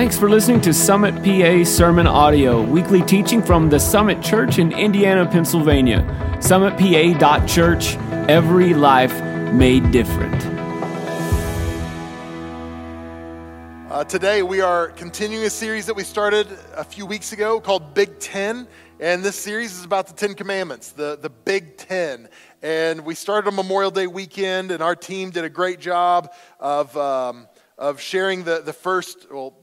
Thanks for listening to Summit PA Sermon Audio, weekly teaching from the Summit Church in Indiana, Pennsylvania. SummitPA.church, every life made different. Uh, today, we are continuing a series that we started a few weeks ago called Big Ten. And this series is about the Ten Commandments, the, the Big Ten. And we started on Memorial Day weekend, and our team did a great job of, um, of sharing the, the first, well,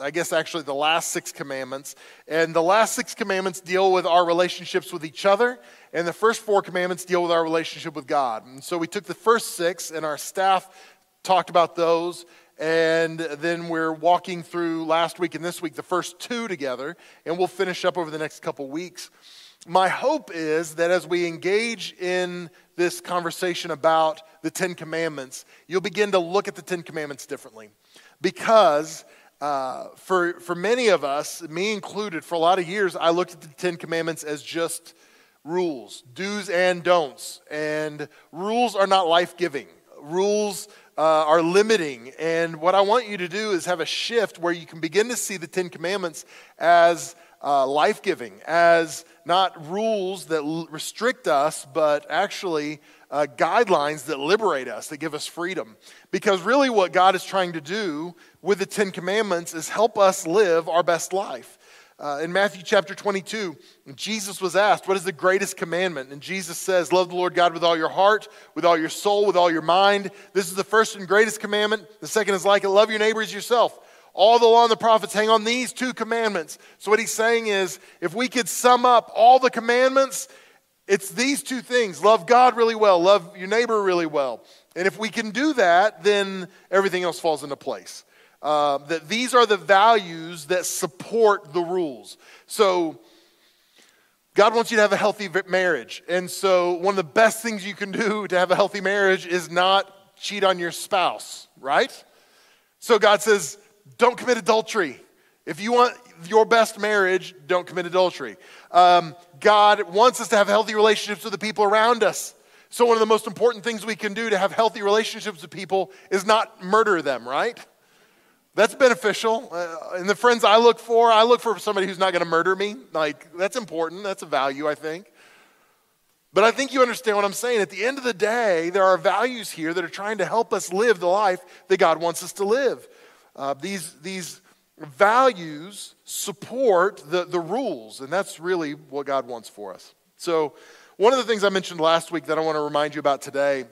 I guess actually the last six commandments. And the last six commandments deal with our relationships with each other, and the first four commandments deal with our relationship with God. And so we took the first six, and our staff talked about those. And then we're walking through last week and this week the first two together, and we'll finish up over the next couple weeks. My hope is that as we engage in this conversation about the Ten Commandments, you'll begin to look at the Ten Commandments differently. Because uh, for, for many of us, me included, for a lot of years, I looked at the Ten Commandments as just rules, do's and don'ts. And rules are not life giving. Rules uh, are limiting. And what I want you to do is have a shift where you can begin to see the Ten Commandments as uh, life giving, as not rules that l- restrict us, but actually uh, guidelines that liberate us, that give us freedom. Because really, what God is trying to do with the Ten Commandments is help us live our best life. Uh, in Matthew chapter 22, Jesus was asked, What is the greatest commandment? And Jesus says, Love the Lord God with all your heart, with all your soul, with all your mind. This is the first and greatest commandment. The second is like it love your neighbor as yourself. All the law and the prophets hang on these two commandments. So, what he's saying is, if we could sum up all the commandments, it's these two things love God really well, love your neighbor really well. And if we can do that, then everything else falls into place. Uh, that these are the values that support the rules. So, God wants you to have a healthy marriage. And so, one of the best things you can do to have a healthy marriage is not cheat on your spouse, right? So, God says, don't commit adultery. If you want your best marriage, don't commit adultery. Um, God wants us to have healthy relationships with the people around us. So, one of the most important things we can do to have healthy relationships with people is not murder them, right? That's beneficial. Uh, and the friends I look for, I look for somebody who's not going to murder me. Like, that's important. That's a value, I think. But I think you understand what I'm saying. At the end of the day, there are values here that are trying to help us live the life that God wants us to live. Uh, these, these values support the, the rules, and that's really what God wants for us. So, one of the things I mentioned last week that I want to remind you about today,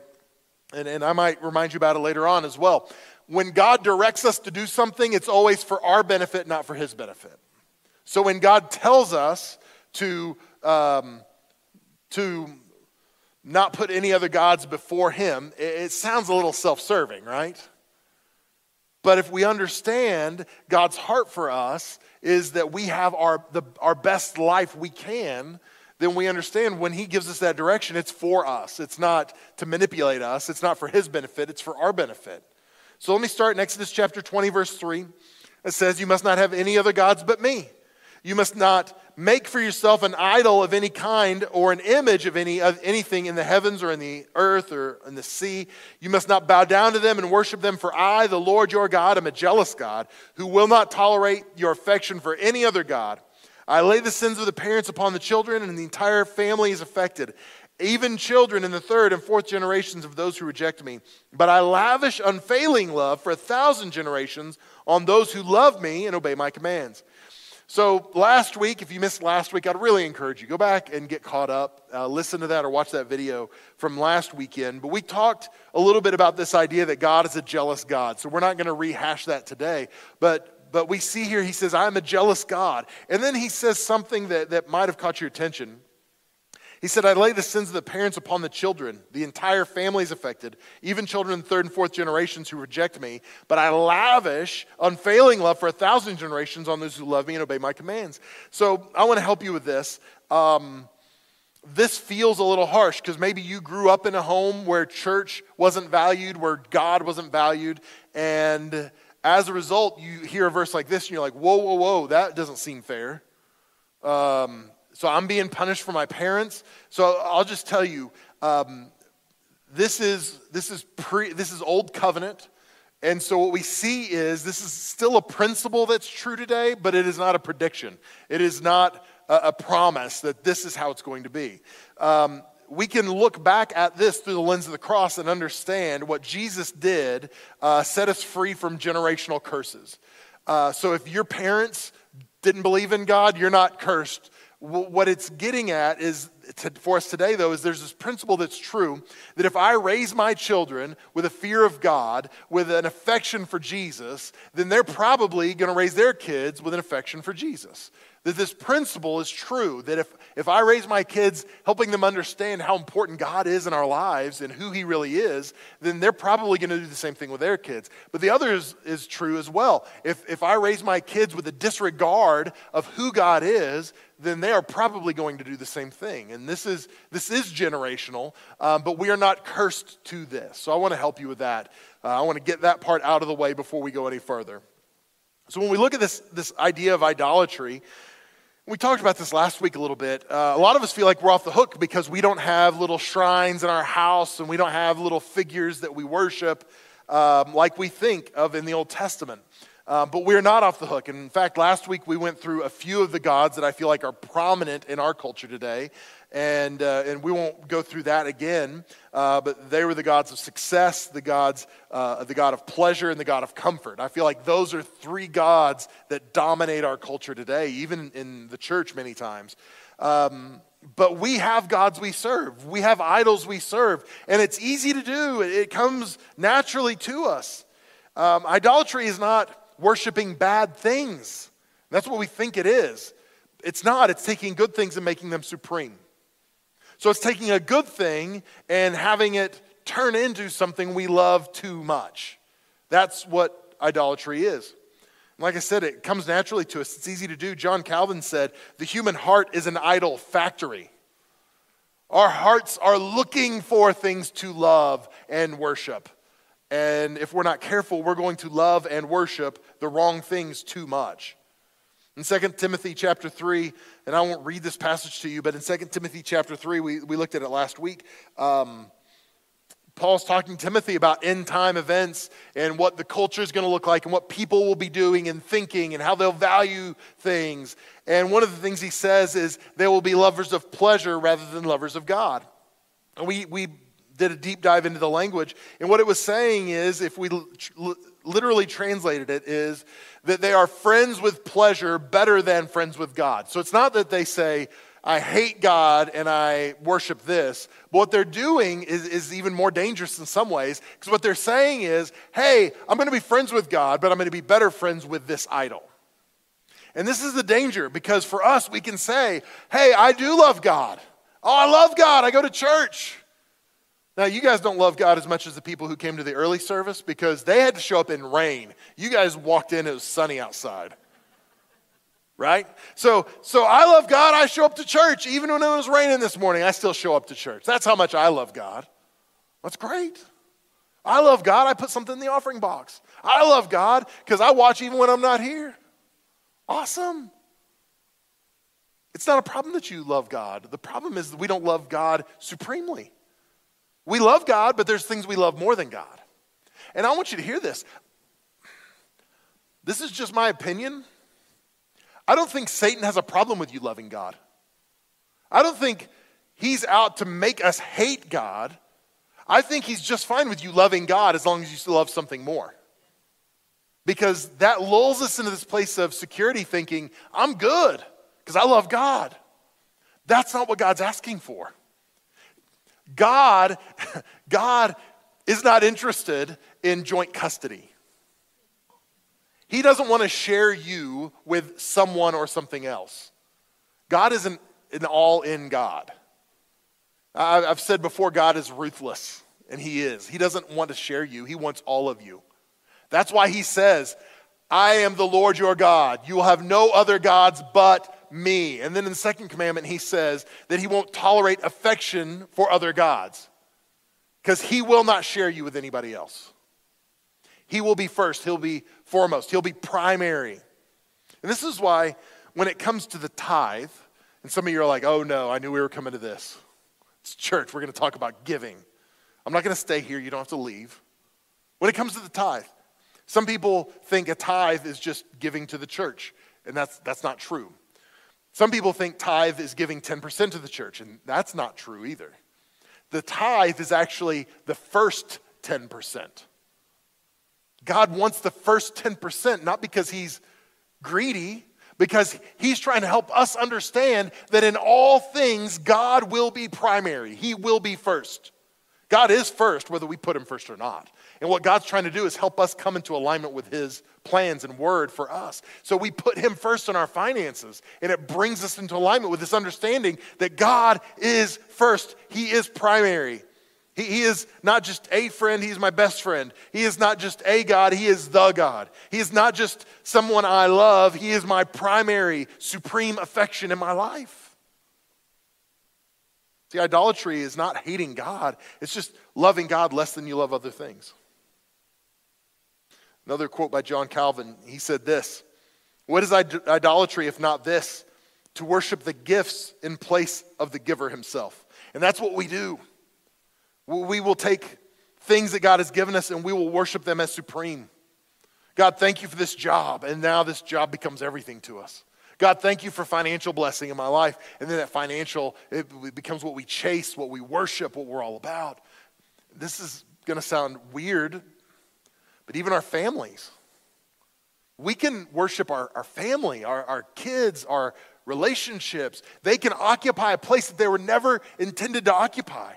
and, and I might remind you about it later on as well. When God directs us to do something, it's always for our benefit, not for His benefit. So, when God tells us to, um, to not put any other gods before Him, it, it sounds a little self serving, right? But if we understand God's heart for us is that we have our, the, our best life we can, then we understand when He gives us that direction, it's for us. It's not to manipulate us, it's not for His benefit, it's for our benefit. So let me start in Exodus chapter 20, verse 3. It says, You must not have any other gods but me. You must not make for yourself an idol of any kind or an image of any of anything in the heavens or in the earth or in the sea. You must not bow down to them and worship them, for I, the Lord your God, am a jealous God who will not tolerate your affection for any other God. I lay the sins of the parents upon the children, and the entire family is affected, even children in the third and fourth generations of those who reject me. But I lavish unfailing love for a thousand generations on those who love me and obey my commands. So, last week, if you missed last week, I'd really encourage you go back and get caught up, uh, listen to that, or watch that video from last weekend. But we talked a little bit about this idea that God is a jealous God. So, we're not going to rehash that today. But, but we see here, he says, I'm a jealous God. And then he says something that, that might have caught your attention. He said, I lay the sins of the parents upon the children. The entire family is affected, even children in third and fourth generations who reject me. But I lavish unfailing love for a thousand generations on those who love me and obey my commands. So I want to help you with this. Um, this feels a little harsh because maybe you grew up in a home where church wasn't valued, where God wasn't valued, and as a result, you hear a verse like this and you're like, whoa, whoa, whoa, that doesn't seem fair. Um, so I'm being punished for my parents. So I'll just tell you, um, this is this is pre this is old covenant, And so, what we see is this is still a principle that's true today, but it is not a prediction. It is not a, a promise that this is how it's going to be. Um, we can look back at this through the lens of the cross and understand what Jesus did uh, set us free from generational curses. Uh, so, if your parents didn't believe in God, you're not cursed. What it's getting at is to, for us today, though, is there's this principle that's true that if I raise my children with a fear of God, with an affection for Jesus, then they're probably going to raise their kids with an affection for Jesus that this principle is true that if, if I raise my kids helping them understand how important God is in our lives and who He really is, then they're probably going to do the same thing with their kids. But the other is, is true as well. If, if I raise my kids with a disregard of who God is, then they are probably going to do the same thing. And this is, this is generational, um, but we are not cursed to this. So I want to help you with that. Uh, I want to get that part out of the way before we go any further. So when we look at this, this idea of idolatry, we talked about this last week a little bit. Uh, a lot of us feel like we're off the hook because we don't have little shrines in our house and we don't have little figures that we worship um, like we think of in the Old Testament. Uh, but we're not off the hook. And in fact, last week we went through a few of the gods that I feel like are prominent in our culture today and, uh, and we won't go through that again. Uh, but they were the gods of success, the gods, uh, the God of pleasure, and the God of comfort. I feel like those are three gods that dominate our culture today, even in the church many times. Um, but we have gods we serve. We have idols we serve. And it's easy to do, it comes naturally to us. Um, idolatry is not worshiping bad things. That's what we think it is. It's not, it's taking good things and making them supreme. So it's taking a good thing and having it turn into something we love too much. That's what idolatry is. Like I said, it comes naturally to us. It's easy to do. John Calvin said, The human heart is an idol factory. Our hearts are looking for things to love and worship. And if we're not careful, we're going to love and worship the wrong things too much. In 2 Timothy chapter 3, and I won't read this passage to you, but in 2 Timothy chapter 3, we, we looked at it last week. Um, Paul's talking to Timothy about end time events and what the culture is going to look like and what people will be doing and thinking and how they'll value things. And one of the things he says is they will be lovers of pleasure rather than lovers of God. And we, we did a deep dive into the language. And what it was saying is, if we literally translated it is that they are friends with pleasure better than friends with God. So it's not that they say, I hate God and I worship this. But what they're doing is, is even more dangerous in some ways because what they're saying is, hey, I'm going to be friends with God, but I'm going to be better friends with this idol. And this is the danger because for us, we can say, hey, I do love God. Oh, I love God. I go to church. Now, you guys don't love God as much as the people who came to the early service because they had to show up in rain. You guys walked in, it was sunny outside. Right? So, so I love God. I show up to church. Even when it was raining this morning, I still show up to church. That's how much I love God. That's great. I love God. I put something in the offering box. I love God because I watch even when I'm not here. Awesome. It's not a problem that you love God. The problem is that we don't love God supremely. We love God, but there's things we love more than God. And I want you to hear this. This is just my opinion. I don't think Satan has a problem with you loving God. I don't think he's out to make us hate God. I think he's just fine with you loving God as long as you still love something more. Because that lulls us into this place of security thinking, I'm good because I love God. That's not what God's asking for. God, God is not interested in joint custody. He doesn't want to share you with someone or something else. God is an, an all in God. I've said before, God is ruthless, and He is. He doesn't want to share you, He wants all of you. That's why He says, I am the Lord your God. You will have no other gods but me. And then in the second commandment, he says that he won't tolerate affection for other gods because he will not share you with anybody else. He will be first, he'll be foremost, he'll be primary. And this is why when it comes to the tithe, and some of you are like, oh no, I knew we were coming to this. It's church, we're going to talk about giving. I'm not going to stay here, you don't have to leave. When it comes to the tithe, Some people think a tithe is just giving to the church, and that's, that's not true. Some people think tithe is giving 10% to the church, and that's not true either. The tithe is actually the first 10%. God wants the first 10%, not because he's greedy, because he's trying to help us understand that in all things, God will be primary. He will be first. God is first, whether we put him first or not. And what God's trying to do is help us come into alignment with His plans and word for us. So we put Him first in our finances, and it brings us into alignment with this understanding that God is first, He is primary. He, he is not just a friend, He's my best friend. He is not just a God, He is the God. He is not just someone I love, He is my primary, supreme affection in my life. See, idolatry is not hating God, it's just loving God less than you love other things. Another quote by John Calvin, he said this What is idolatry if not this? To worship the gifts in place of the giver himself. And that's what we do. We will take things that God has given us and we will worship them as supreme. God, thank you for this job. And now this job becomes everything to us. God, thank you for financial blessing in my life. And then that financial, it becomes what we chase, what we worship, what we're all about. This is going to sound weird but even our families. We can worship our, our family, our, our kids, our relationships. They can occupy a place that they were never intended to occupy.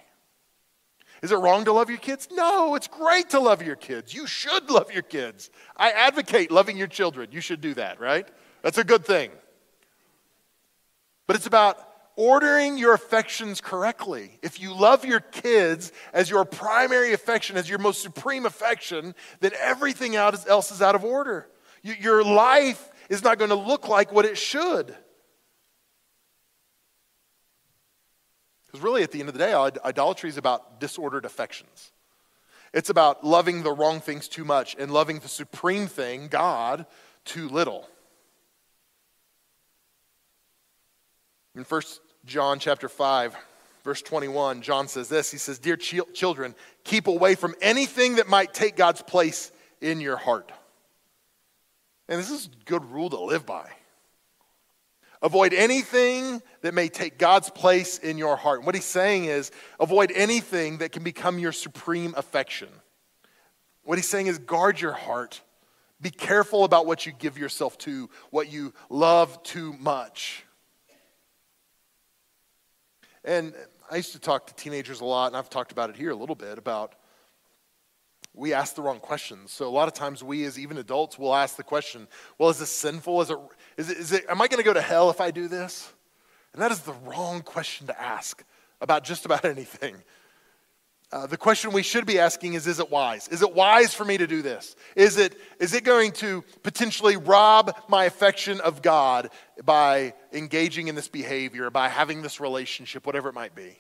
Is it wrong to love your kids? No, it's great to love your kids. You should love your kids. I advocate loving your children. You should do that, right? That's a good thing. But it's about ordering your affections correctly. If you love your kids as your primary affection, as your most supreme affection, then everything else is out of order. Your life is not going to look like what it should. Because really, at the end of the day, idolatry is about disordered affections. It's about loving the wrong things too much and loving the supreme thing, God, too little. In 1 John chapter 5, verse 21, John says this. He says, Dear ch- children, keep away from anything that might take God's place in your heart. And this is a good rule to live by. Avoid anything that may take God's place in your heart. And what he's saying is avoid anything that can become your supreme affection. What he's saying is guard your heart. Be careful about what you give yourself to, what you love too much. And I used to talk to teenagers a lot, and I've talked about it here a little bit about we ask the wrong questions. So a lot of times we as even adults will ask the question, well, is this sinful? Is it, is it, is it am I going to go to hell if I do this? And that is the wrong question to ask about just about anything. Uh, the question we should be asking is Is it wise? Is it wise for me to do this? Is it, is it going to potentially rob my affection of God by engaging in this behavior, by having this relationship, whatever it might be?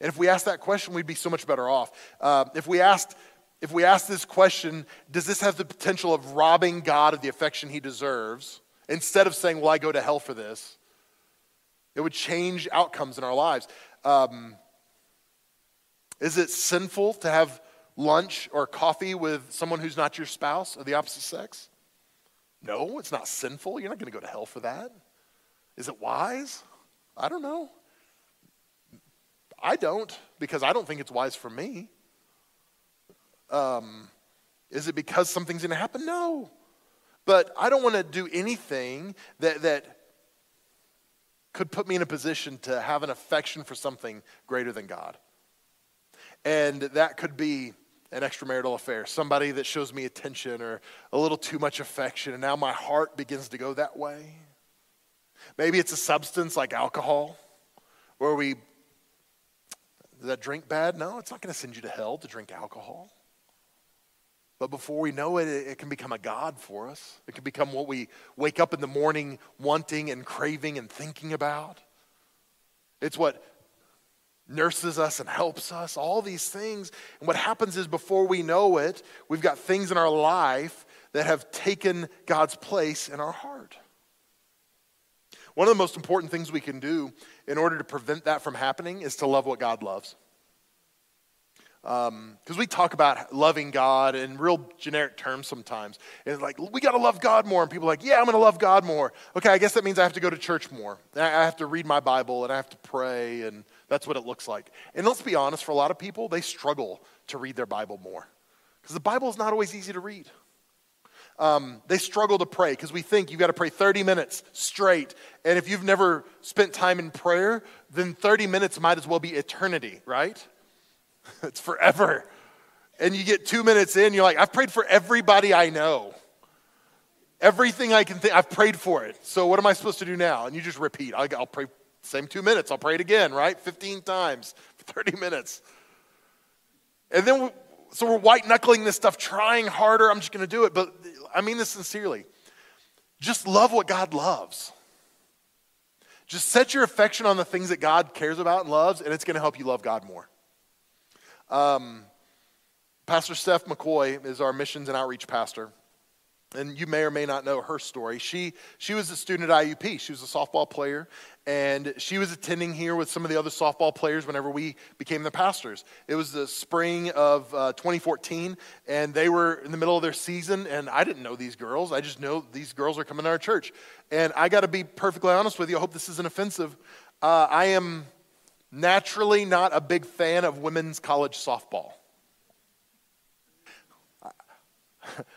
And if we ask that question, we'd be so much better off. Uh, if we asked, if we asked this question, does this have the potential of robbing God of the affection he deserves? Instead of saying, well, I go to hell for this, it would change outcomes in our lives. Um, is it sinful to have lunch or coffee with someone who's not your spouse or the opposite sex? No, it's not sinful. You're not going to go to hell for that. Is it wise? I don't know. I don't because I don't think it's wise for me. Um, is it because something's going to happen? No. But I don't want to do anything that, that could put me in a position to have an affection for something greater than God. And that could be an extramarital affair, somebody that shows me attention or a little too much affection, and now my heart begins to go that way. Maybe it's a substance like alcohol, where we, does that drink bad? No, it's not going to send you to hell to drink alcohol. But before we know it, it can become a God for us. It can become what we wake up in the morning wanting and craving and thinking about. It's what nurses us and helps us, all these things. And what happens is before we know it, we've got things in our life that have taken God's place in our heart. One of the most important things we can do in order to prevent that from happening is to love what God loves. Because um, we talk about loving God in real generic terms sometimes. And it's like, we got to love God more. And people are like, yeah, I'm going to love God more. Okay, I guess that means I have to go to church more. I have to read my Bible and I have to pray. And that's what it looks like. And let's be honest, for a lot of people, they struggle to read their Bible more. Because the Bible is not always easy to read. Um, they struggle to pray because we think you've got to pray 30 minutes straight. And if you've never spent time in prayer, then 30 minutes might as well be eternity, right? it's forever. And you get two minutes in, you're like, I've prayed for everybody I know. Everything I can think, I've prayed for it. So what am I supposed to do now? And you just repeat. I'll, pray same two minutes. I'll pray it again, right? 15 times for 30 minutes. And then, so we're white knuckling this stuff, trying harder. I'm just going to do it. But I mean this sincerely. Just love what God loves. Just set your affection on the things that God cares about and loves, and it's going to help you love God more. Um, pastor Steph McCoy is our missions and outreach pastor. And you may or may not know her story. She, she was a student at IUP. She was a softball player, and she was attending here with some of the other softball players whenever we became the pastors. It was the spring of uh, 2014, and they were in the middle of their season, and I didn't know these girls. I just know these girls are coming to our church. And I got to be perfectly honest with you. I hope this isn't offensive. Uh, I am naturally not a big fan of women's college softball.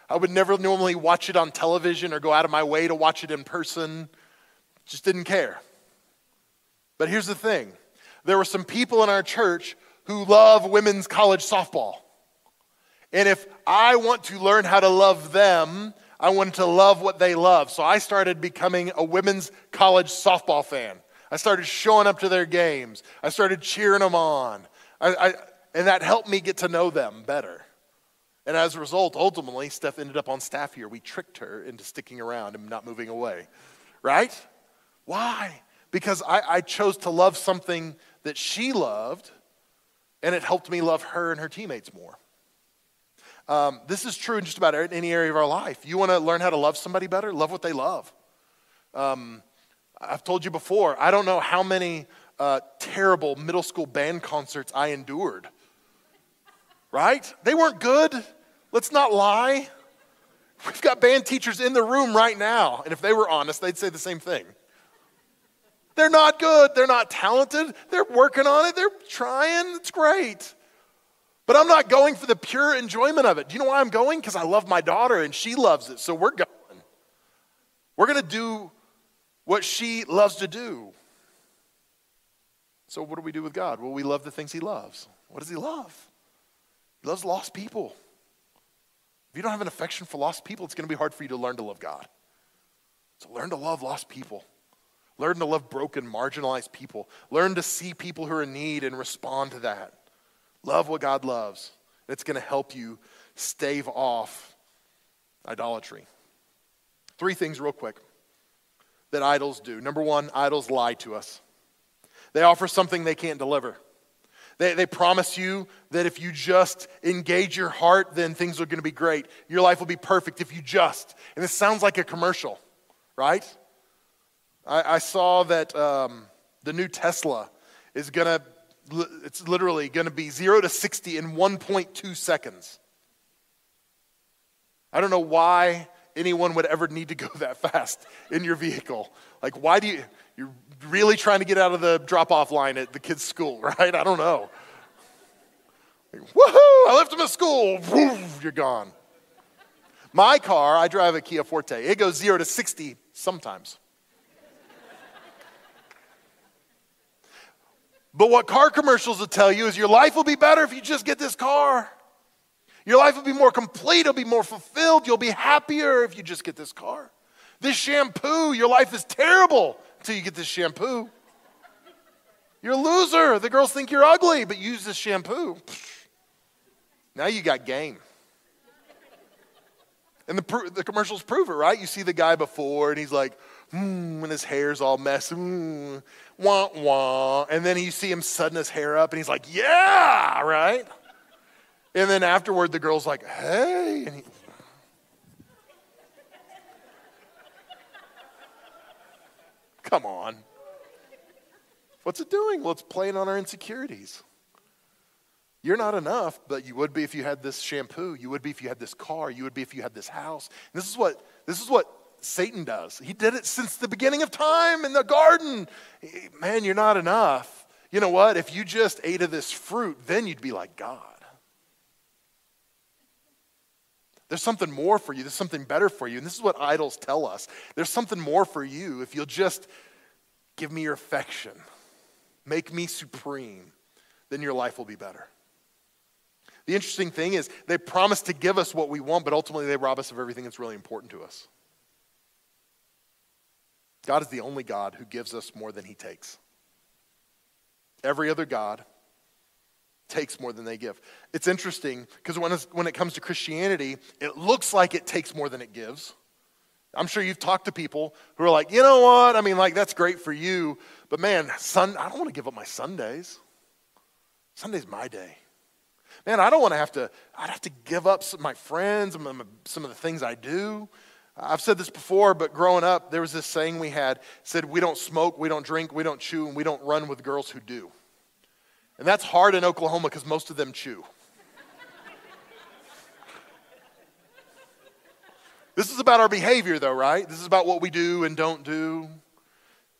I would never normally watch it on television or go out of my way to watch it in person. Just didn't care. But here's the thing there were some people in our church who love women's college softball. And if I want to learn how to love them, I wanted to love what they love. So I started becoming a women's college softball fan. I started showing up to their games. I started cheering them on. I, I, and that helped me get to know them better. And as a result, ultimately, Steph ended up on staff here. We tricked her into sticking around and not moving away. Right? Why? Because I, I chose to love something that she loved, and it helped me love her and her teammates more. Um, this is true in just about any area of our life. You want to learn how to love somebody better? Love what they love. Um, I've told you before, I don't know how many uh, terrible middle school band concerts I endured. Right? They weren't good. Let's not lie. We've got band teachers in the room right now, and if they were honest, they'd say the same thing. They're not good. They're not talented. They're working on it. They're trying. It's great. But I'm not going for the pure enjoyment of it. Do you know why I'm going? Because I love my daughter and she loves it. So we're going. We're going to do what she loves to do. So, what do we do with God? Well, we love the things He loves. What does He love? He loves lost people. If you don't have an affection for lost people, it's going to be hard for you to learn to love God. So, learn to love lost people. Learn to love broken, marginalized people. Learn to see people who are in need and respond to that. Love what God loves. It's going to help you stave off idolatry. Three things, real quick that idols do. Number one, idols lie to us, they offer something they can't deliver. They, they promise you that if you just engage your heart, then things are going to be great. Your life will be perfect if you just. And this sounds like a commercial, right? I, I saw that um, the new Tesla is going to, it's literally going to be 0 to 60 in 1.2 seconds. I don't know why anyone would ever need to go that fast in your vehicle. Like, why do you, you're really trying to get out of the drop off line at the kid's school, right? I don't know. Like, Woohoo, I left him at school. Woof, you're gone. My car, I drive a Kia Forte, it goes zero to 60 sometimes. But what car commercials will tell you is your life will be better if you just get this car. Your life will be more complete, it'll be more fulfilled, you'll be happier if you just get this car. This shampoo, your life is terrible until you get this shampoo. You're a loser. The girls think you're ugly, but use this shampoo. Now you got game. And the, the commercials prove it, right? You see the guy before, and he's like, mm, and his hair's all messy, mm, wah, wah. And then you see him sudden his hair up, and he's like, yeah, right? And then afterward, the girl's like, hey. And he, Come on. What's it doing? Well, it's playing on our insecurities. You're not enough, but you would be if you had this shampoo. You would be if you had this car. You would be if you had this house. And this is what this is what Satan does. He did it since the beginning of time in the garden. Man, you're not enough. You know what? If you just ate of this fruit, then you'd be like God. There's something more for you. There's something better for you. And this is what idols tell us. There's something more for you if you'll just give me your affection, make me supreme, then your life will be better. The interesting thing is, they promise to give us what we want, but ultimately they rob us of everything that's really important to us. God is the only God who gives us more than he takes. Every other God takes more than they give. It's interesting because when, when it comes to Christianity, it looks like it takes more than it gives. I'm sure you've talked to people who are like, you know what? I mean, like, that's great for you, but man, sun, I don't want to give up my Sundays. Sunday's my day. Man, I don't want to have to, I'd have to give up some of my friends, some of the things I do. I've said this before, but growing up, there was this saying we had said, We don't smoke, we don't drink, we don't chew, and we don't run with girls who do. And that's hard in Oklahoma because most of them chew. this is about our behavior, though, right? This is about what we do and don't do.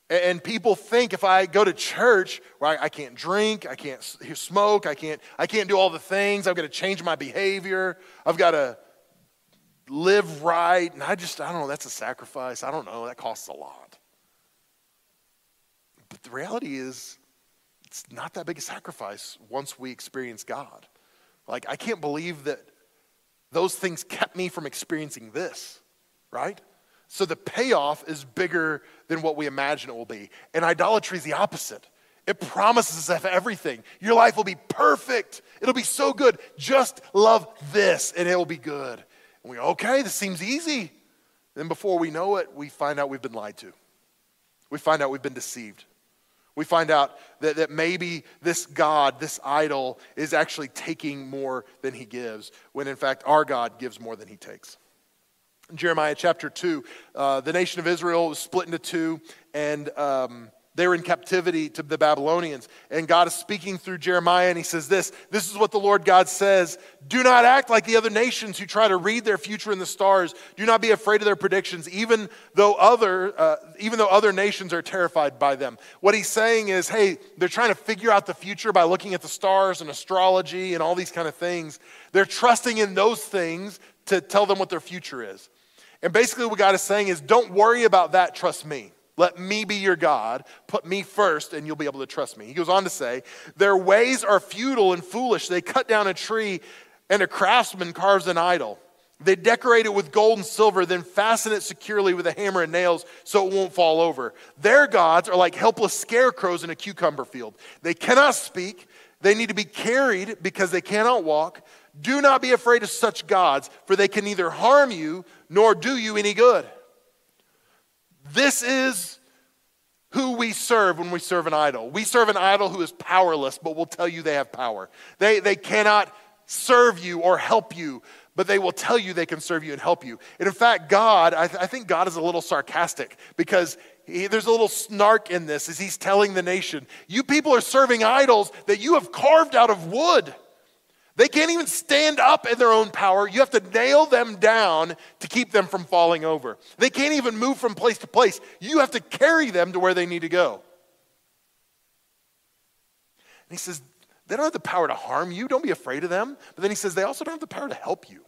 And people think if I go to church where I, can't drink, I can't smoke, I can't, I can't do all the things, I've got to change my behavior, I've got to live right. And I just, I don't know, that's a sacrifice. I don't know, that costs a lot. But the reality is, it's not that big a sacrifice once we experience God. Like, I can't believe that those things kept me from experiencing this, right? So the payoff is bigger than what we imagine it will be. And idolatry is the opposite. It promises us everything. Your life will be perfect. It'll be so good. Just love this and it will be good. And we go, okay, this seems easy. Then before we know it, we find out we've been lied to. We find out we've been deceived. We find out that, that maybe this God, this idol, is actually taking more than he gives, when in fact our God gives more than he takes. In Jeremiah chapter 2, uh, the nation of Israel was split into two, and um, they were in captivity to the Babylonians. And God is speaking through Jeremiah, and he says this This is what the Lord God says Do not act like the other nations who try to read their future in the stars. Do not be afraid of their predictions, even though other, uh, even though other nations are terrified by them. What he's saying is, hey, they're trying to figure out the future by looking at the stars and astrology and all these kind of things. They're trusting in those things to tell them what their future is. And basically, what God is saying is, don't worry about that, trust me. Let me be your God. Put me first, and you'll be able to trust me. He goes on to say, Their ways are futile and foolish. They cut down a tree, and a craftsman carves an idol. They decorate it with gold and silver, then fasten it securely with a hammer and nails so it won't fall over. Their gods are like helpless scarecrows in a cucumber field. They cannot speak, they need to be carried because they cannot walk. Do not be afraid of such gods, for they can neither harm you nor do you any good. This is who we serve when we serve an idol. We serve an idol who is powerless, but will tell you they have power. They, they cannot serve you or help you, but they will tell you they can serve you and help you. And in fact, God, I, th- I think God is a little sarcastic because he, there's a little snark in this as he's telling the nation, You people are serving idols that you have carved out of wood. They can't even stand up in their own power. You have to nail them down to keep them from falling over. They can't even move from place to place. You have to carry them to where they need to go. And he says, they don't have the power to harm you. Don't be afraid of them. But then he says, they also don't have the power to help you.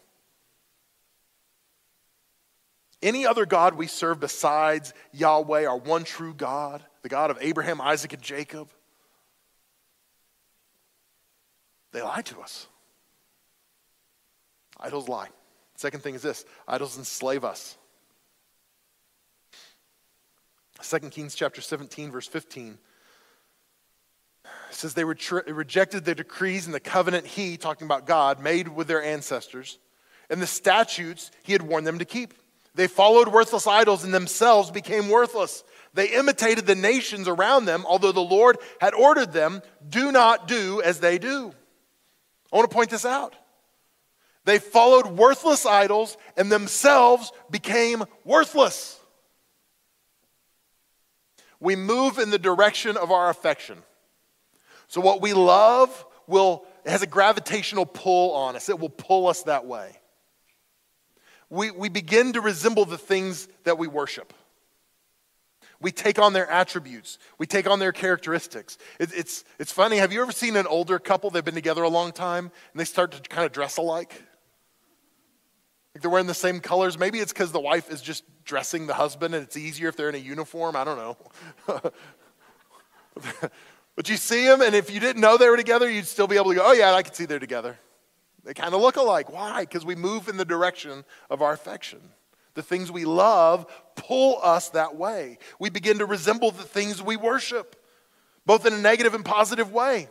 Any other God we serve besides Yahweh, our one true God, the God of Abraham, Isaac, and Jacob, they lie to us. Idols lie. Second thing is this idols enslave us. 2 Kings chapter 17, verse 15 says they rejected the decrees and the covenant he, talking about God, made with their ancestors, and the statutes he had warned them to keep. They followed worthless idols and themselves became worthless. They imitated the nations around them, although the Lord had ordered them, do not do as they do. I want to point this out. They followed worthless idols and themselves became worthless. We move in the direction of our affection. So, what we love will has a gravitational pull on us, it will pull us that way. We, we begin to resemble the things that we worship. We take on their attributes. We take on their characteristics. It, it's, it's funny. Have you ever seen an older couple? They've been together a long time and they start to kind of dress alike? Like they're wearing the same colors. Maybe it's because the wife is just dressing the husband and it's easier if they're in a uniform. I don't know. but you see them, and if you didn't know they were together, you'd still be able to go, oh, yeah, I can see they're together. They kind of look alike. Why? Because we move in the direction of our affection. The things we love pull us that way. We begin to resemble the things we worship, both in a negative and positive way.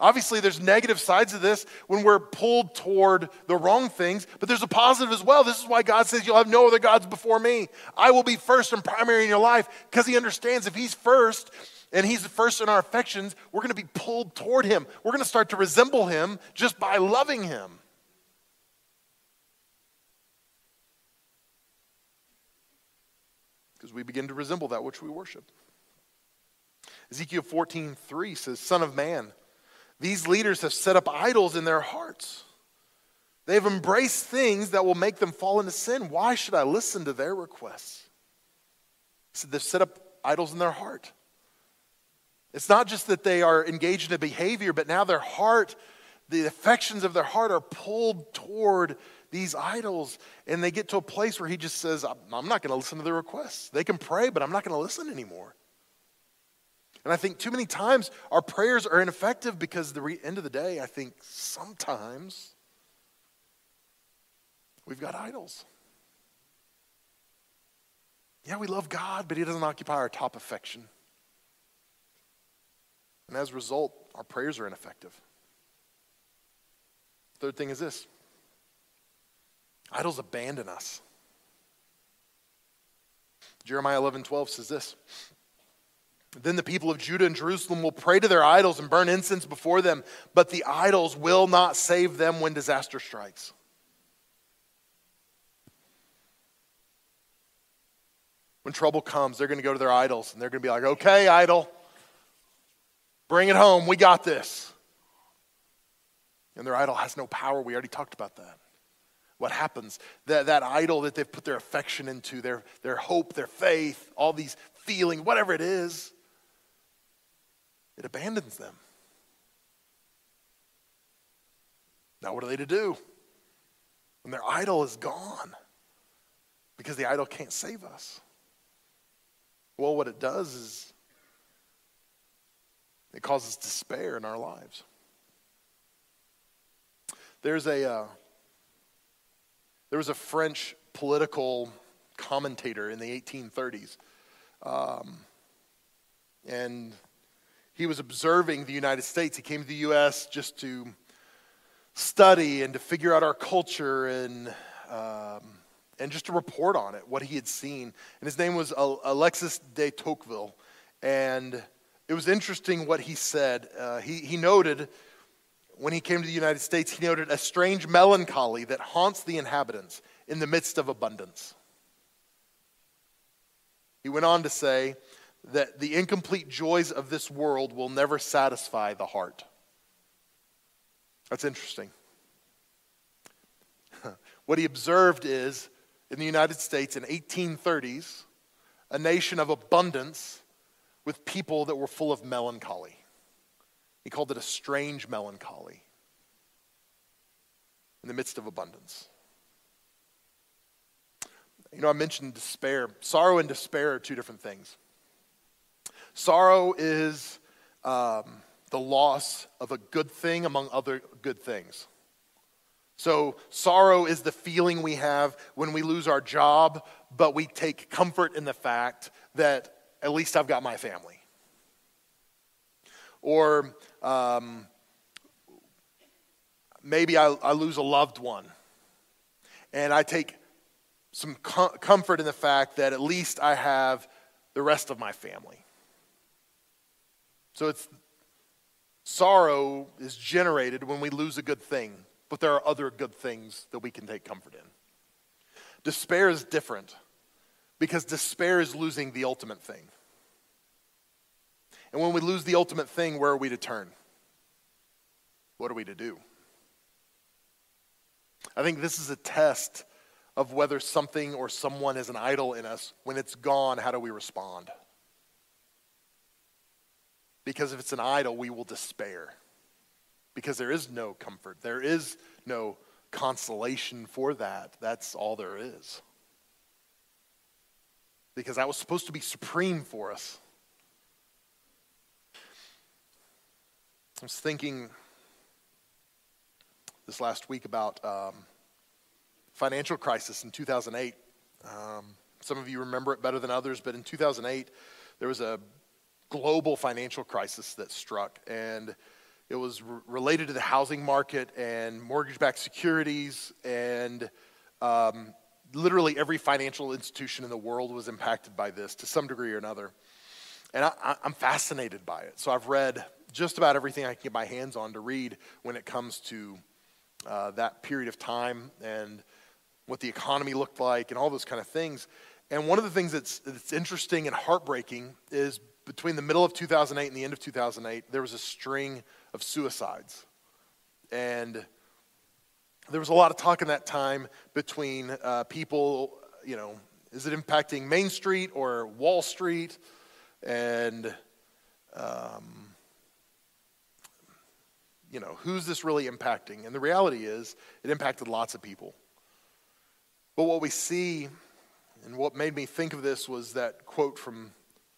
Obviously, there's negative sides of this when we're pulled toward the wrong things, but there's a positive as well. This is why God says, You'll have no other gods before me. I will be first and primary in your life because He understands if He's first and He's the first in our affections, we're going to be pulled toward Him. We're going to start to resemble Him just by loving Him. Because we begin to resemble that which we worship. Ezekiel 14, 3 says, Son of man, these leaders have set up idols in their hearts. They have embraced things that will make them fall into sin. Why should I listen to their requests? Said they've set up idols in their heart. It's not just that they are engaged in a behavior, but now their heart, the affections of their heart are pulled toward these idols. And they get to a place where he just says, I'm not going to listen to their requests. They can pray, but I'm not going to listen anymore. And I think too many times our prayers are ineffective because the re- end of the day, I think sometimes we've got idols. Yeah, we love God, but He doesn't occupy our top affection. And as a result, our prayers are ineffective. Third thing is this idols abandon us. Jeremiah 11 12 says this. Then the people of Judah and Jerusalem will pray to their idols and burn incense before them, but the idols will not save them when disaster strikes. When trouble comes, they're going to go to their idols and they're going to be like, okay, idol, bring it home. We got this. And their idol has no power. We already talked about that. What happens? That, that idol that they've put their affection into, their, their hope, their faith, all these feelings, whatever it is, it abandons them. Now, what are they to do? When their idol is gone, because the idol can't save us. Well, what it does is it causes despair in our lives. There's a uh, there was a French political commentator in the 1830s, um, and he was observing the United States. He came to the U.S. just to study and to figure out our culture and, um, and just to report on it, what he had seen. And his name was Alexis de Tocqueville. And it was interesting what he said. Uh, he, he noted, when he came to the United States, he noted a strange melancholy that haunts the inhabitants in the midst of abundance. He went on to say, that the incomplete joys of this world will never satisfy the heart. That's interesting. what he observed is in the United States in 1830s, a nation of abundance with people that were full of melancholy. He called it a strange melancholy in the midst of abundance. You know, I mentioned despair. Sorrow and despair are two different things. Sorrow is um, the loss of a good thing among other good things. So, sorrow is the feeling we have when we lose our job, but we take comfort in the fact that at least I've got my family. Or um, maybe I, I, lose a loved one, and I take some com- comfort in the fact that at least I have the rest of my family. So it's sorrow is generated when we lose a good thing, but there are other good things that we can take comfort in. Despair is different because despair is losing the ultimate thing. And when we lose the ultimate thing, where are we to turn? what are we to do? I think this is a test of whether something or someone is an idol in us. When it's gone, how do we respond? Because if it's an idol, we will despair. Because there is no comfort, there is no consolation for that. That's all there is. Because that was supposed to be supreme for us. I was thinking this last week about um, financial crisis in 2008. Um, some of you remember it better than others, but in 2008, there was a global financial crisis that struck, and it was re- related to the housing market and mortgage backed securities, and um, literally every financial institution in the world was impacted by this to some degree or another. And I, am fascinated by it. So I've read just about everything I can get my hands on to read when it comes to uh, that period of time and what the economy looked like and all those kind of things. And one of the things that's, that's interesting and heartbreaking is between the middle of 2008 and the end of 2008, there was a string of suicides. And there was a lot of talk in that time between uh, people, you know, is it impacting Main Street or Wall Street? And, um, you know, who's this really impacting? And the reality is, it impacted lots of people. But what we see, and what made me think of this was that quote from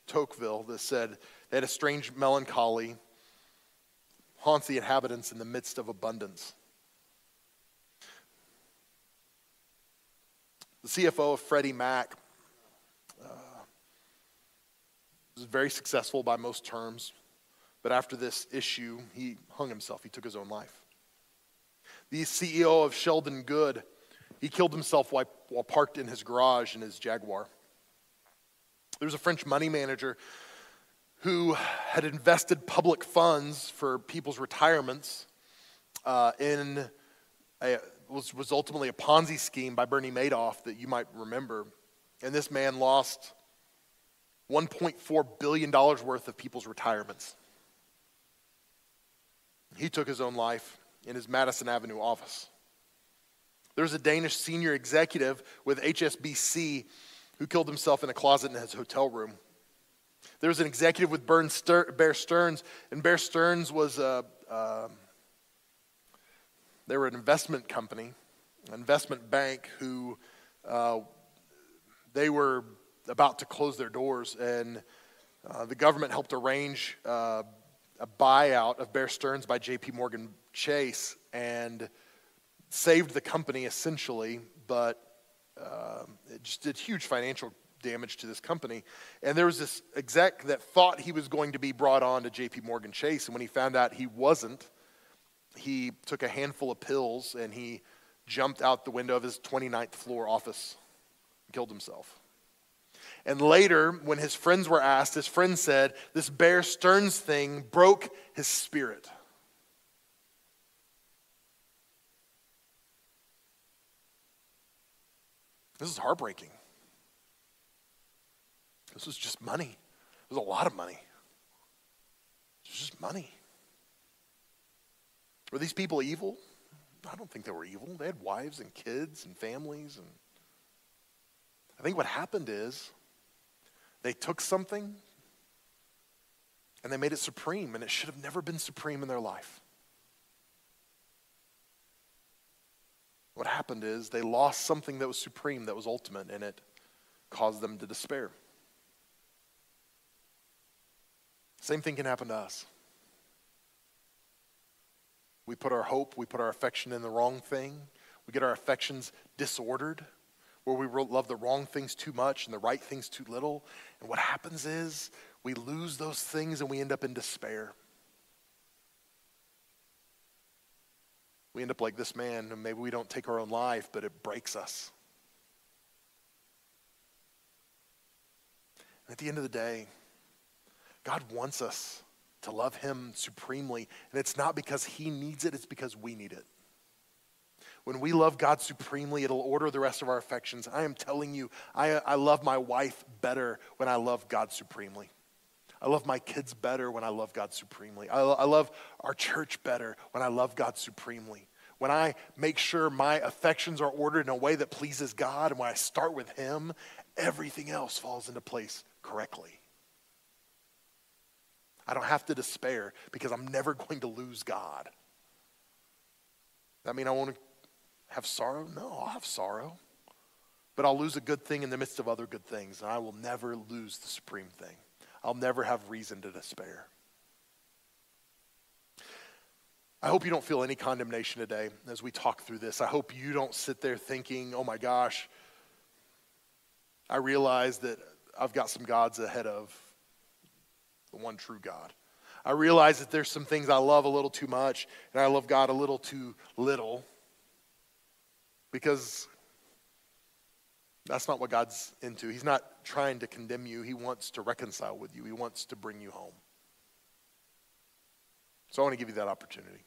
Tocqueville that said, They had a strange melancholy haunts the inhabitants in the midst of abundance. The CFO of Freddie Mac uh, was very successful by most terms, but after this issue, he hung himself. He took his own life. The CEO of Sheldon Good, he killed himself while, while parked in his garage in his Jaguar. There was a French money manager who had invested public funds for people's retirements uh, in a, was, was ultimately a Ponzi scheme by Bernie Madoff that you might remember. And this man lost $1.4 billion worth of people's retirements. He took his own life in his Madison Avenue office. There's a Danish senior executive with HSBC who killed himself in a closet in his hotel room. There was an executive with Bear Stearns, and Bear Stearns was a, uh, they were an investment company, an investment bank who uh, they were about to close their doors, and uh, the government helped arrange uh, a buyout of Bear Stearns by J.P. Morgan Chase, and saved the company essentially, but um, it just did huge financial damage to this company. And there was this exec that thought he was going to be brought on to JP Morgan Chase. And when he found out he wasn't, he took a handful of pills and he jumped out the window of his 29th floor office and killed himself. And later, when his friends were asked, his friends said, This Bear Stearns thing broke his spirit. This is heartbreaking. This was just money. It was a lot of money. It was just money. Were these people evil? I don't think they were evil. They had wives and kids and families. And I think what happened is they took something and they made it supreme, and it should have never been supreme in their life. What happened is they lost something that was supreme, that was ultimate, and it caused them to despair. Same thing can happen to us. We put our hope, we put our affection in the wrong thing. We get our affections disordered, where we love the wrong things too much and the right things too little. And what happens is we lose those things and we end up in despair. We end up like this man, and maybe we don't take our own life, but it breaks us. at the end of the day, God wants us to love Him supremely, and it's not because He needs it, it's because we need it. When we love God supremely, it'll order the rest of our affections. I am telling you, I, I love my wife better when I love God supremely. I love my kids better when I love God supremely. I, I love our church better when I love God supremely. When I make sure my affections are ordered in a way that pleases God, and when I start with Him, everything else falls into place correctly. I don't have to despair because I'm never going to lose God. That mean I won't have sorrow? No, I'll have sorrow. But I'll lose a good thing in the midst of other good things, and I will never lose the supreme thing. I'll never have reason to despair. I hope you don't feel any condemnation today as we talk through this. I hope you don't sit there thinking, oh my gosh, I realize that I've got some gods ahead of the one true God. I realize that there's some things I love a little too much and I love God a little too little because that's not what God's into. He's not trying to condemn you, He wants to reconcile with you, He wants to bring you home. So I want to give you that opportunity.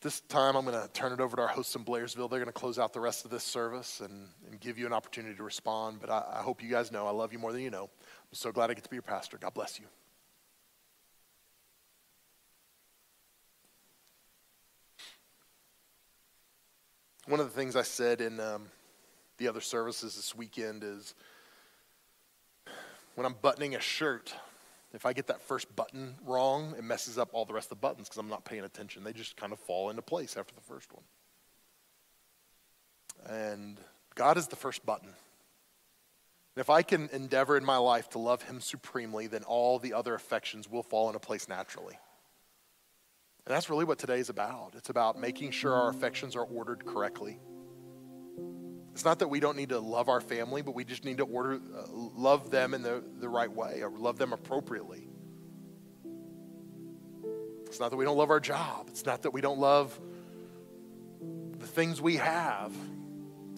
This time, I'm going to turn it over to our hosts in Blairsville. They're going to close out the rest of this service and, and give you an opportunity to respond. But I, I hope you guys know I love you more than you know. I'm so glad I get to be your pastor. God bless you. One of the things I said in um, the other services this weekend is when I'm buttoning a shirt, if I get that first button wrong, it messes up all the rest of the buttons because I'm not paying attention. They just kind of fall into place after the first one. And God is the first button. And if I can endeavor in my life to love Him supremely, then all the other affections will fall into place naturally. And that's really what today is about. It's about making sure our affections are ordered correctly. It's not that we don't need to love our family, but we just need to order, uh, love them in the, the right way or love them appropriately. It's not that we don't love our job. It's not that we don't love the things we have.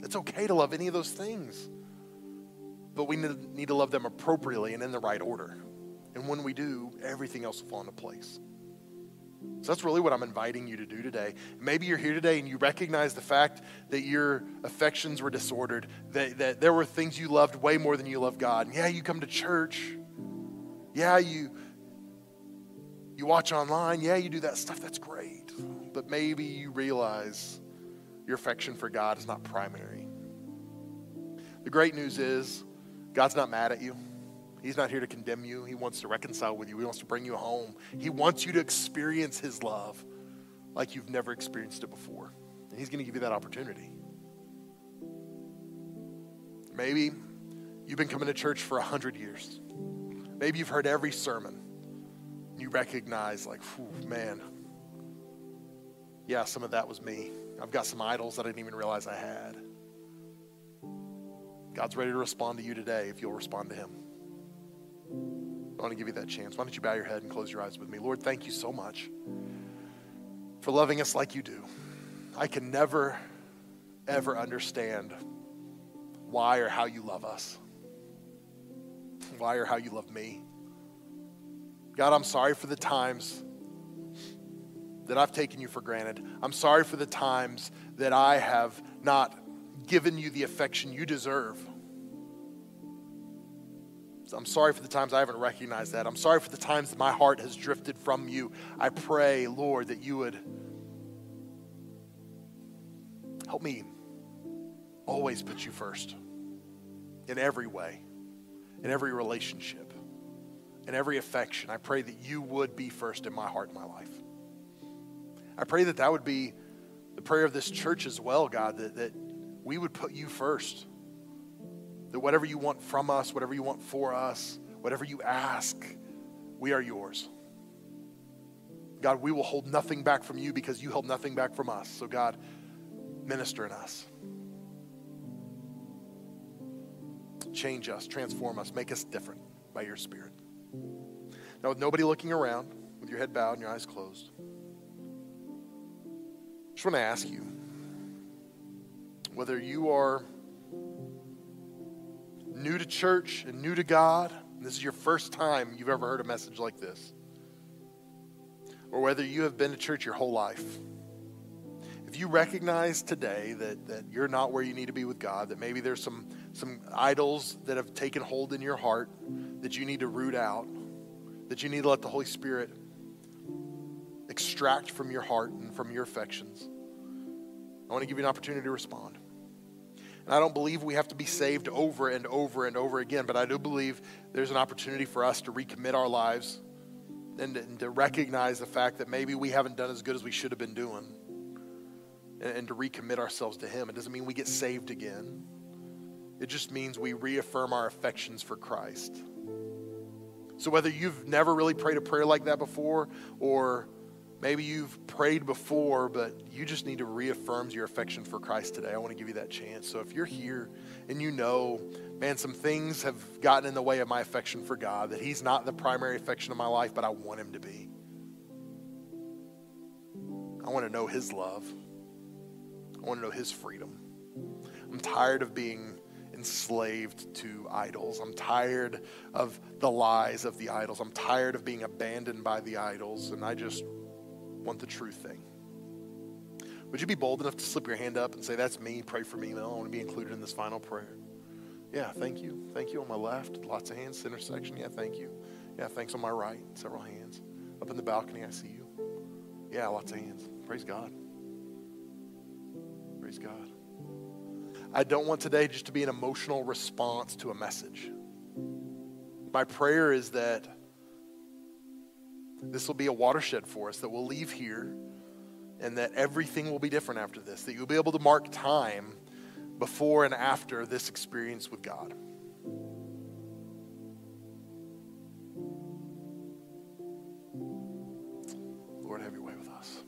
It's okay to love any of those things. But we need to love them appropriately and in the right order. And when we do, everything else will fall into place. So that's really what I'm inviting you to do today. Maybe you're here today and you recognize the fact that your affections were disordered, that, that there were things you loved way more than you love God. And yeah, you come to church. Yeah, you you watch online. Yeah, you do that stuff. That's great. But maybe you realize your affection for God is not primary. The great news is God's not mad at you. He's not here to condemn you. He wants to reconcile with you. He wants to bring you home. He wants you to experience His love like you've never experienced it before. And He's going to give you that opportunity. Maybe you've been coming to church for a hundred years. Maybe you've heard every sermon. You recognize, like, man, yeah, some of that was me. I've got some idols that I didn't even realize I had. God's ready to respond to you today if you'll respond to Him. I want to give you that chance. Why don't you bow your head and close your eyes with me? Lord, thank you so much for loving us like you do. I can never, ever understand why or how you love us, why or how you love me. God, I'm sorry for the times that I've taken you for granted. I'm sorry for the times that I have not given you the affection you deserve. I'm sorry for the times I haven't recognized that. I'm sorry for the times my heart has drifted from you. I pray, Lord, that you would help me always put you first in every way, in every relationship, in every affection. I pray that you would be first in my heart and my life. I pray that that would be the prayer of this church as well, God, that, that we would put you first that whatever you want from us, whatever you want for us, whatever you ask, we are yours. God, we will hold nothing back from you because you held nothing back from us. So, God, minister in us. Change us, transform us, make us different by your Spirit. Now, with nobody looking around, with your head bowed and your eyes closed, I just want to ask you whether you are new to church and new to God, and this is your first time you've ever heard a message like this, or whether you have been to church your whole life, if you recognize today that, that you're not where you need to be with God, that maybe there's some, some idols that have taken hold in your heart that you need to root out, that you need to let the Holy Spirit extract from your heart and from your affections. I want to give you an opportunity to respond. I don't believe we have to be saved over and over and over again, but I do believe there's an opportunity for us to recommit our lives and, and to recognize the fact that maybe we haven't done as good as we should have been doing and, and to recommit ourselves to Him. It doesn't mean we get saved again, it just means we reaffirm our affections for Christ. So, whether you've never really prayed a prayer like that before, or maybe you've prayed before, but you just need to reaffirm your affection for Christ today, I want to give you that chance. So, if you're here and you know, man, some things have gotten in the way of my affection for God, that He's not the primary affection of my life, but I want Him to be. I want to know His love. I want to know His freedom. I'm tired of being enslaved to idols. I'm tired of the lies of the idols. I'm tired of being abandoned by the idols, and I just want the true thing. Would you be bold enough to slip your hand up and say, That's me, pray for me, Mel. I want to be included in this final prayer? Yeah, thank you. Thank you on my left. Lots of hands. Center section. Yeah, thank you. Yeah, thanks on my right. Several hands. Up in the balcony, I see you. Yeah, lots of hands. Praise God. Praise God. I don't want today just to be an emotional response to a message. My prayer is that this will be a watershed for us, that we'll leave here and that everything will be different after this, that you'll be able to mark time before and after this experience with God. Lord, have your way with us.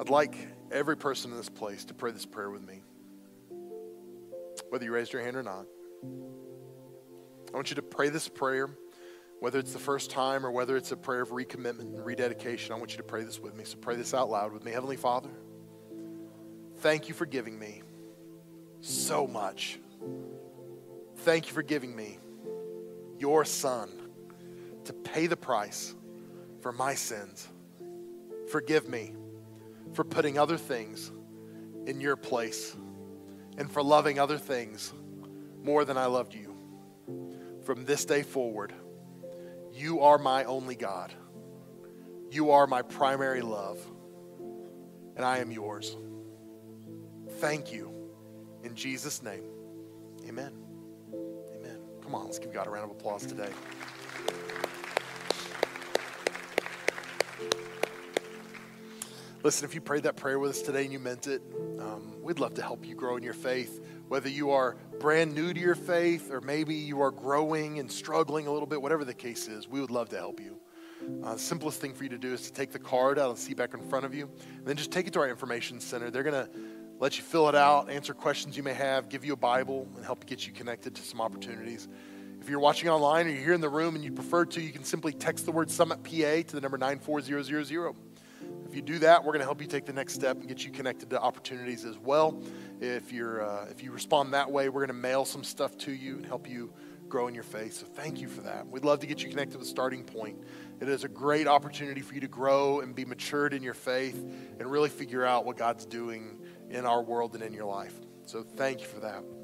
I'd like every person in this place to pray this prayer with me, whether you raised your hand or not. I want you to pray this prayer, whether it's the first time or whether it's a prayer of recommitment and rededication. I want you to pray this with me. So pray this out loud with me. Heavenly Father, thank you for giving me so much. Thank you for giving me your Son to pay the price for my sins. Forgive me for putting other things in your place and for loving other things more than I loved you. From this day forward, you are my only God. You are my primary love, and I am yours. Thank you. In Jesus' name, amen. Amen. Come on, let's give God a round of applause today. Listen, if you prayed that prayer with us today and you meant it, um, we'd love to help you grow in your faith. Whether you are brand new to your faith or maybe you are growing and struggling a little bit, whatever the case is, we would love to help you. Uh, the simplest thing for you to do is to take the card out of the seat back in front of you, and then just take it to our information center. They're going to let you fill it out, answer questions you may have, give you a Bible, and help get you connected to some opportunities. If you're watching online or you're here in the room and you prefer to, you can simply text the word Summit PA to the number 94000. You do that, we're going to help you take the next step and get you connected to opportunities as well. If you're uh, if you respond that way, we're going to mail some stuff to you and help you grow in your faith. So thank you for that. We'd love to get you connected with Starting Point. It is a great opportunity for you to grow and be matured in your faith and really figure out what God's doing in our world and in your life. So thank you for that.